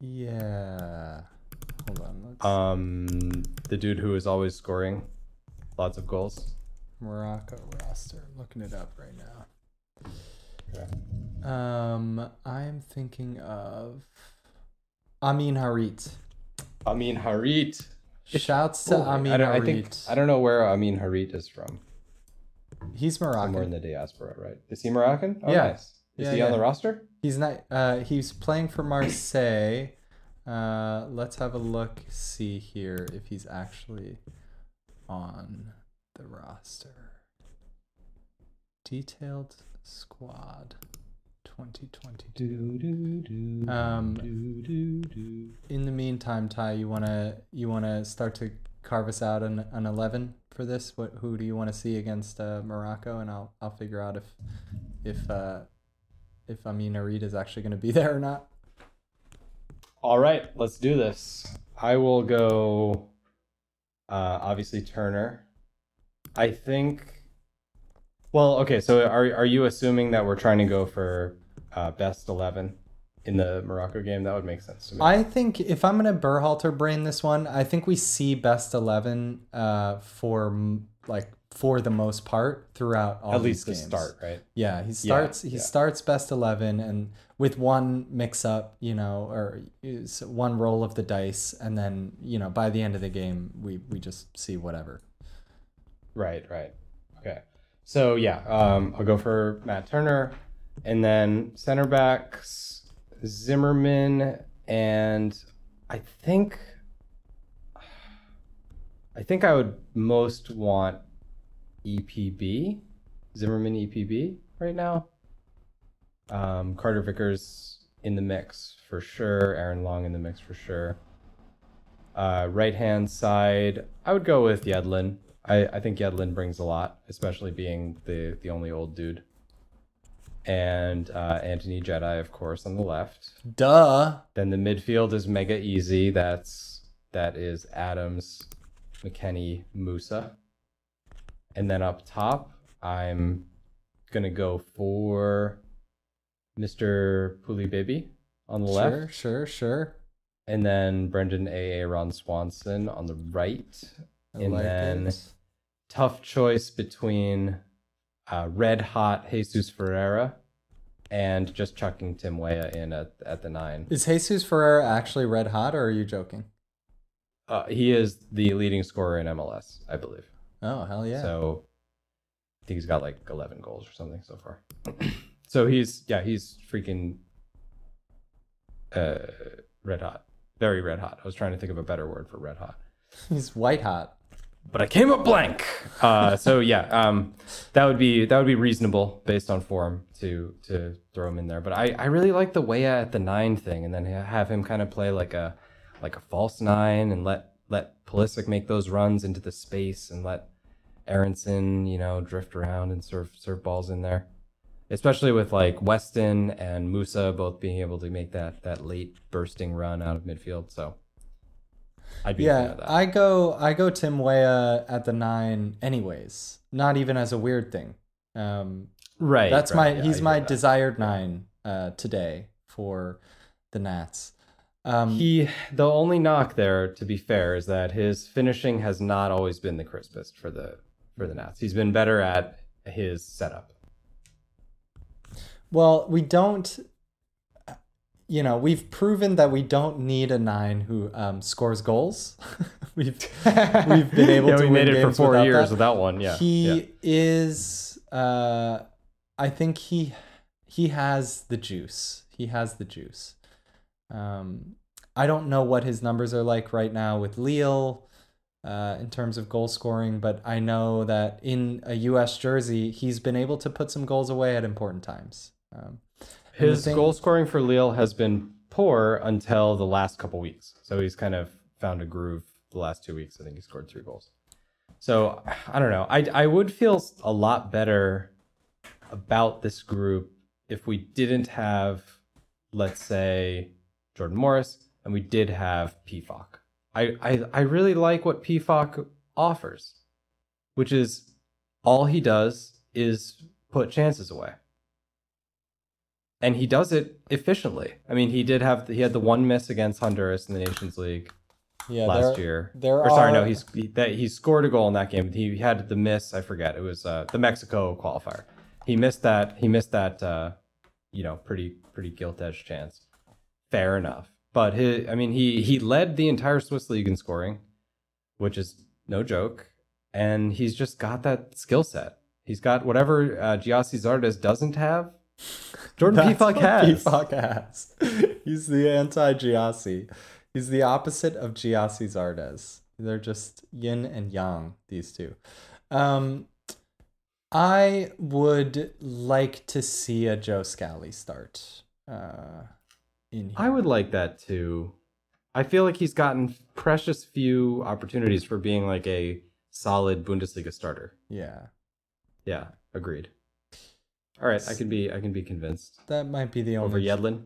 Yeah. Hold on. Let's Um, the dude who is always scoring lots of goals. Morocco roster. Looking it up right now. Um, I'm thinking of Amine Harit. Amine Harit. Shouts to Ooh, Amine I, don't, I Harit. think I don't know where Amine Harit is from. He's Moroccan. Somewhere in the diaspora, right? Is he Moroccan? Oh, Yeah. nice. Is Yeah, he on the roster? He's not. Uh, he's playing for Marseille. Uh, let's have a look. See here if he's actually on the roster. Detailed squad, 2022. Um, In the meantime, Ty, you wanna you wanna start to carve us out an, an eleven for this? What who do you want to see against uh, Morocco? And I'll I'll figure out if if uh, if Amine Harit is actually going to be there or not. All right, let's do this. I will go. Uh, obviously Turner. I think. Well, okay. So are are you assuming that we're trying to go for uh, best eleven in the Morocco game? That would make sense to me. I think if I'm going to Berhalter brain this one, I think we see best eleven uh, for like for the most part throughout all At these least the start, right? Yeah, he starts. he yeah. starts best eleven, and with one mix up, you know, or is one roll of the dice, and then you know by the end of the game, we we just see whatever. Right, right. Okay. So yeah, um, I'll go for Matt Turner, and then center backs Zimmerman, and I think I think I would most want EPB Zimmerman EPB right now. Um, Carter Vickers in the mix for sure. Aaron Long in the mix for sure. Uh, right hand side, I would go with Yedlin. I, I think Yedlin brings a lot, especially being the, the only old dude. And uh, Antonee Jedi, of course, on the left. Duh. Then the midfield is mega easy. That's that is Adams, McKennie, Musah. And then up top, I'm gonna go for Mr. Pulibibi on the Sure, left, sure, sure. Sure. And then Brenden A. Ron Swanson on the right. I And like then- it. Tough choice between uh, red hot Jesus Ferreira and just chucking Tim Weah in at, at the nine. Is Jesus Ferreira actually red hot, or are you joking? Uh, he is the leading scorer in MLS, I believe. Oh hell yeah! So I think he's got like 11 goals or something so far. so he's yeah, he's freaking uh red hot. Very red hot. I was trying to think of a better word for red hot. He's white hot. But I came up blank. Uh so yeah, um that would be that would be reasonable based on form to to throw him in there. But I I really like the way at the 9 thing and then have him kind of play like a like a false 9 and let let Pulisic make those runs into the space and let Aaronson, you know, drift around and serve serve balls in there. Especially with like Weston and Musah both being able to make that that late bursting run out of midfield. So I'd be Yeah, that. I go I go Tim Weah at the nine anyways. Not even as a weird thing. Um, right. that's right, my yeah, he's my that. desired nine uh, today for the Nats. Um, He the only knock there, to be fair, is that his finishing has not always been the crispest for the for the Nats. He's been better at his setup. well, we don't. You know, we've proven that we don't need a nine who um, scores goals. we've we've been able yeah, to we win made it for four without years that. without one. Yeah, he yeah. is uh i think he he has the juice he has the juice um i don't know what his numbers are like right now with Lille uh, in terms of goal scoring, but I know that in a U.S. jersey, he's been able to put some goals away at important times. Um, His thing- goal scoring for Lille has been poor until the last couple weeks. So he's kind of found a groove the last two weeks. I think he scored three goals. So I don't know. I I would feel a lot better about this group if we didn't have, let's say, Jordan Morris, and we did have Pefok. I I, I really like what Pefok offers, which is all he does is put chances away and he does it efficiently. I mean, he did have he had the one miss against Honduras in the Nations League yeah, last there, year. there or sorry, no, he's he, that he scored a goal in that game. He had the miss. I forget. It was uh, the Mexico qualifier. He missed that. He missed that. Uh, you know, pretty pretty gilt edged chance. Fair enough. But his, I mean, he he led the entire Swiss league in scoring, which is no joke. And he's just got that skill set. He's got whatever uh, Gyasi Zardes doesn't have. Jordan what has. Pefok has. He's the anti Gyasi. He's the opposite of Gyasi Zardes. They're just yin and yang, these two. Um, I would like to see a Joe Scally start uh, in here. I would like that too. I feel like he's gotten precious few opportunities for being like a solid Bundesliga starter. Yeah, Yeah, agreed. All right, I can be I can be convinced. that might be the only Over Yedlin?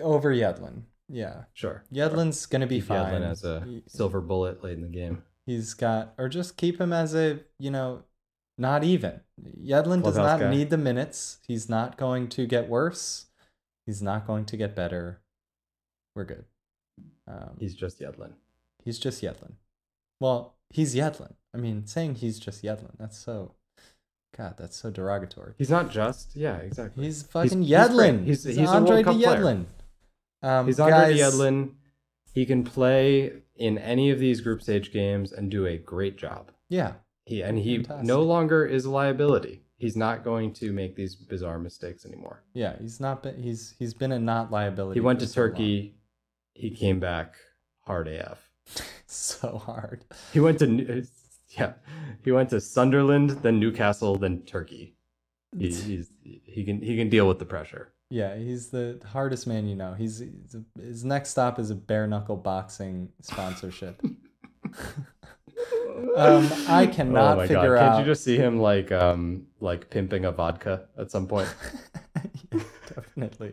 Over Yedlin. Yeah, Sure. Yedlin's gonna be Keep fine. Yedlin as a He- silver bullet late in the game. He's got, or just keep him as a, you know, not even. Yedlin does not guy. need the minutes. He's not going to get worse. He's not going to get better. We're good. Um, he's, just Yedlin. He's just Yedlin. Well, he's Yedlin. I mean, saying he's just Yedlin, that's so, God, that's so derogatory. He's not just. Yeah, exactly. He's fucking he's. Yedlin. He's- He's, he's Andre de. Yedlin. Um, He's Andre guys- Yedlin. He can play in any of these group stage games and do a great job. Yeah, He and he Fantastic. no longer is a liability. He's not going to make these bizarre mistakes anymore. yeah. He's not been. He's he's been a not liability. He went to so long. Turkey. He came back hard AF. so hard. He went to yeah. He went to Sunderland, then Newcastle, then Turkey. He, he's he can he can deal with the pressure. Yeah, he's the hardest man you know. He's, he's his next stop is a bare knuckle boxing sponsorship. um, I cannot oh figure god! out. Can't you just see him like um like pimping a vodka at some point? Yeah, definitely,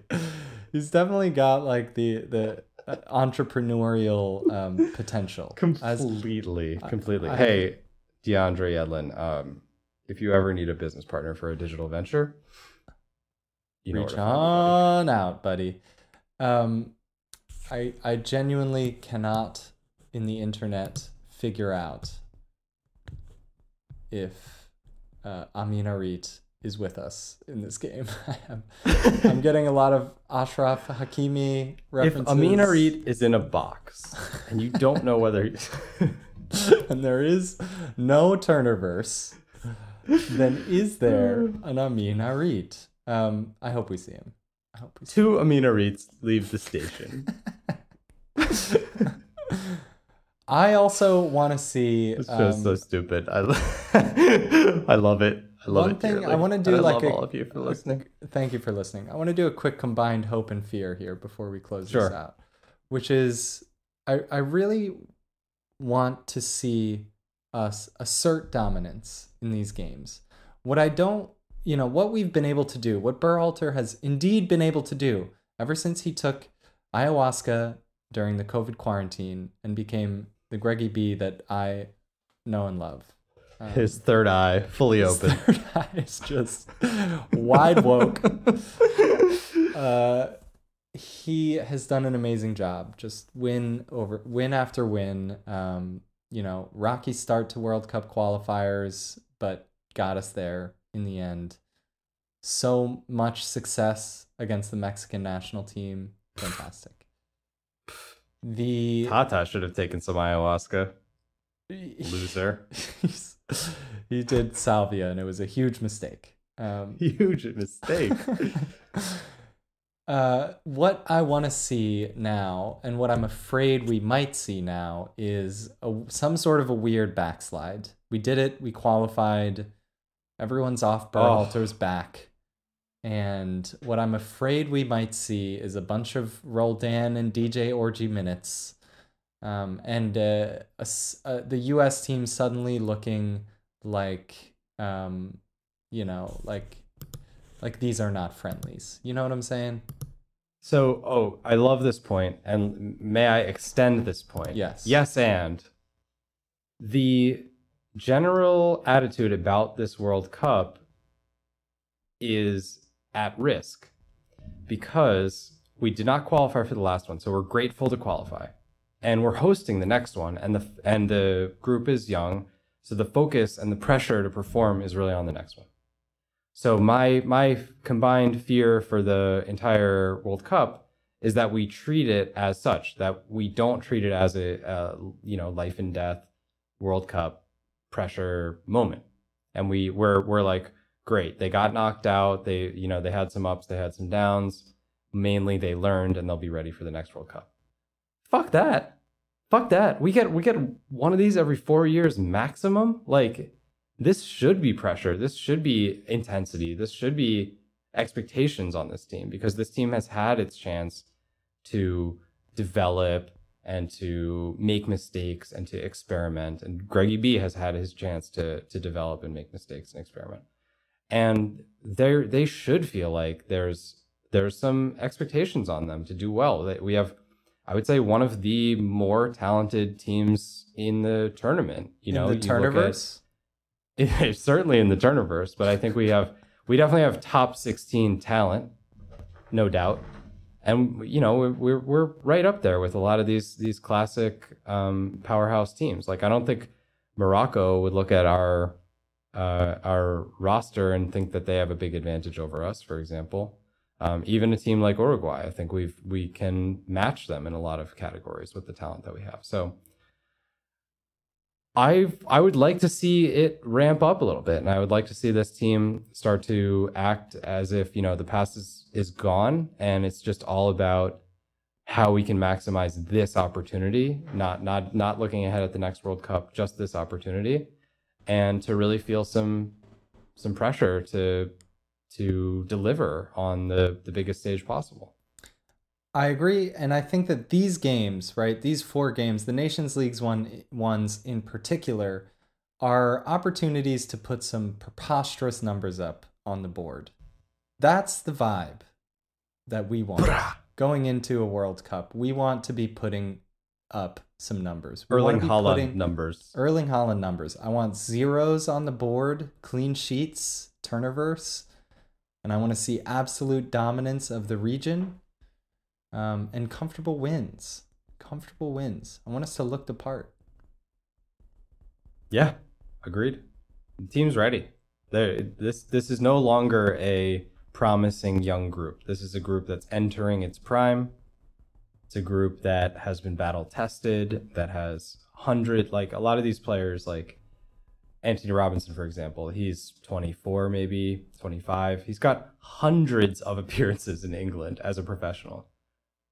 he's definitely got like the the uh, entrepreneurial um, potential. As- completely, completely. I- hey, DeAndre Yedlin, um, if you ever need a business partner for a digital venture, you reach to find me, buddy. on out, buddy. Um, I I genuinely cannot in the internet figure out if uh, Amine Harit is with us in this game. I am, I'm getting a lot of Achraf Hakimi If references. Amine Harit is in a box and you don't know whether he's and there is no Turnerverse, then is there an Amine Harit? Um, I hope we see him. I hope we see two Amine Harits leave the station. I also want to see. It's Um, just so stupid. I, I love it. I love One it. thing. I wanna And do, I like, love a- all of you for listening. Thank you for listening. I want to do a quick combined hope and fear here before we close Sure. this out, which is I, I really want to see us assert dominance in these games. What I don't, you know, what we've been able to do, what Berhalter has indeed been able to do ever since he took ayahuasca during the COVID quarantine and became the Greggy B that I know and love. Um, His third eye fully his open. third eye is just wide woke. Uh, he has done an amazing job. Just win over win after win. Um, you know, rocky start to World Cup qualifiers, but got us there in the end. So much success against the Mexican national team. Fantastic. The Tata should have taken some ayahuasca. Loser. He did salvia, and it was a huge mistake. Um, Huge mistake. Uh, what I want to see now, and what I'm afraid we might see now, is a, some sort of a weird backslide. We did it. We qualified. Everyone's off Berhalter's back. And what I'm afraid we might see is a bunch of Roldan and DJ Orgy minutes, um, and uh, a uh, the U.S. team suddenly looking like, um, you know, like like these are not friendlies. You know what I'm saying? So, oh, I love this point, and may I extend this point? Yes. Yes, and the general attitude about this World Cup is at risk because we did not qualify for the last one, so we're grateful to qualify, and we're hosting the next one, and the and the group is young, so the focus and the pressure to perform is really on the next one. So my my combined fear for the entire World Cup is that we treat it as such that we don't treat it as a, a you know life and death World Cup pressure moment, and we we're we're like great they got knocked out they you know they had some ups they had some downs mainly they learned and they'll be ready for the next World Cup. Fuck that. Fuck that. We get we get one of these every 4 years maximum. Like this should be pressure. This should be intensity. This should be expectations on this team because this team has had its chance to develop and to make mistakes and to experiment. And Greggy B has had his chance to to develop and make mistakes and experiment. And they they should feel like there's there's some expectations on them to do well. That we have I would say one of the more talented teams in the tournament. You know, in the look at- Turnerverse. certainly in the Turnerverse, but I think we have we definitely have top 16 talent, no doubt. And you know, we're we're, we're right up there with a lot of these these classic um, powerhouse teams. Like I don't think Morocco would look at our uh, our roster and think that they have a big advantage over us, for example. Um, even a team like Uruguay, I think we've we can match them in a lot of categories with the talent that we have. So I I would like to see it ramp up a little bit, and I would like to see this team start to act as if you know the past is is gone, and it's just all about how we can maximize this opportunity, not not not looking ahead at the next World Cup, just this opportunity, and to really feel some some pressure to to deliver on the the biggest stage possible. I agree, and I think that these games, right, these four games, the Nations League's one ones in particular, are opportunities to put some preposterous numbers up on the board. That's the vibe that we want going into a World Cup. We want to be putting up some numbers. We Erling wanna be Haaland putting- numbers. Erling Haaland numbers. I want zeros on the board, clean sheets, turnerverse, and I want to see absolute dominance of the region, um, and comfortable wins. Comfortable wins. I want us to look the part. Yeah, agreed. The team's ready. There, this this is no longer a promising young group. This is a group that's entering its prime. It's a group that has been battle tested, that has hundred like a lot of these players like Antonee Robinson, for example, he's 24, maybe 25. He's got hundreds of appearances in England as a professional.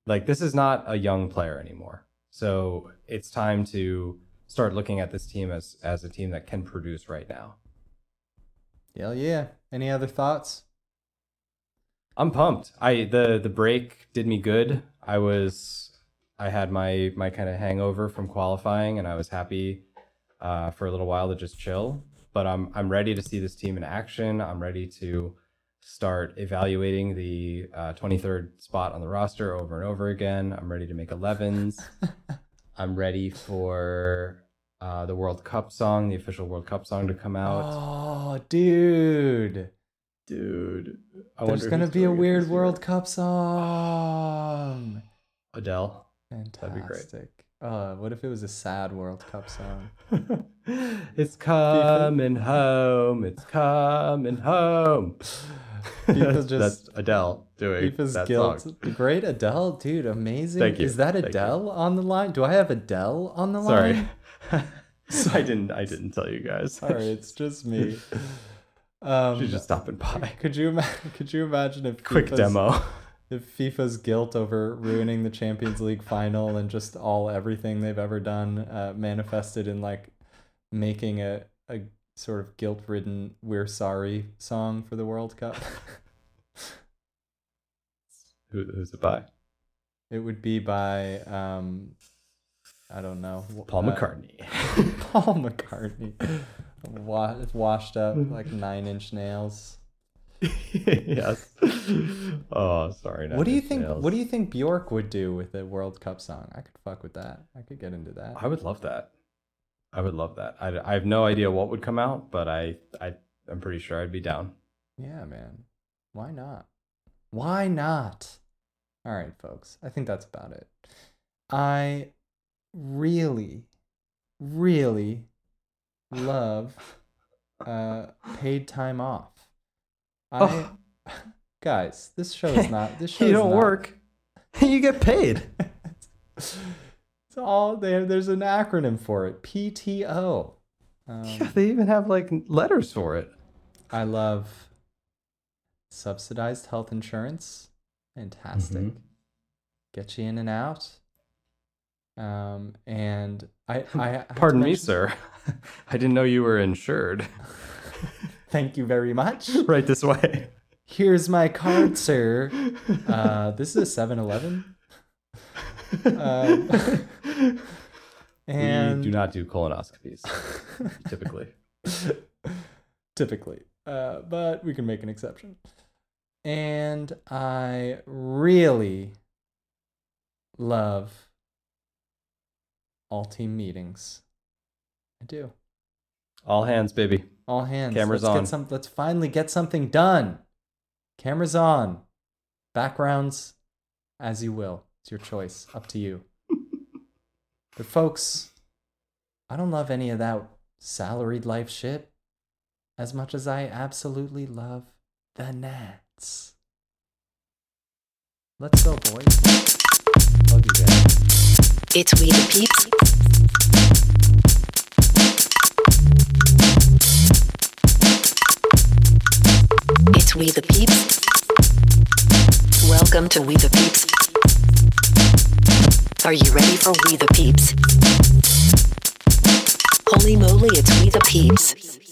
Like, this is not a young player anymore. So it's time to start looking at this team as, as a team that can produce right now. Hell yeah. Any other thoughts? I'm pumped. I the the break did me good. I was I had my my kind of hangover from qualifying, and I was happy uh, for a little while to just chill. But I'm I'm ready to see this team in action. I'm ready to start evaluating the uh, 23rd spot on the roster over and over again. I'm ready to make 11s. I'm ready for uh, the World Cup song, the official World Cup song, to come out. Oh, dude. Dude, I There's to be a weird. World Cup song. Adele. Fantastic. be great. Uh, what if it was a sad World Cup song? it's coming home. It's coming home. Just- That's Adele doing FIFA's that guilt. song. Great Adele, dude, amazing. Thank you, Is that thank you. Adele on the line? Do I have Adele on the Sorry, line? I didn't. I didn't tell you guys. Sorry, it's just me. Um, She's just stopping by. Could you could you imagine if Quick FIFA's- demo. if FIFA's guilt over ruining the Champions League final and just all everything they've ever done uh, manifested in like making a a sort of guilt-ridden "We're Sorry" song for the World Cup. Who, who's it by? it would be by um, I don't know Paul uh, McCartney. Paul McCartney, Wa- it's washed up mm. like nine-inch nails. yes. Oh, sorry. What do you think? Nails. What do you think Bjork would do with a World Cup song? I could fuck with that. I could get into that. I would love that. I would love that. I, I have no idea what would come out, but I I I'm pretty sure I'd be down. Yeah, man. Why not? Why not? All right, folks. I think that's about it. I really, really love uh, paid time off. I, guys, this show is not. This show you don't not- work. You get paid. it's all there. There's an acronym for it. PTO. Um, yeah, they even have like letters for it. I love subsidized health insurance. Fantastic. Mhm. Get you in and out. Um, and I, I Pardon me, mention- sir. I didn't know you were insured. Thank you very much. right this way. Here's my card, sir. Uh, this is a 7 Eleven. Um, and we do not do colonoscopies typically. typically, uh, but we can make an exception. And I really love all team meetings. I do. All hands, baby. All hands. Cameras let's on. Get some, let's finally get something done. Cameras on. Backgrounds, as you will. It's your choice. Up to you. but folks, I don't love any of that salaried life shit as much as I absolutely love the Nats. Let's go, boys. Love you guys. It's We the Peeps. We the Peeps. Welcome to We the Peeps. Are you ready for We the Peeps? Holy moly, it's We the Peeps.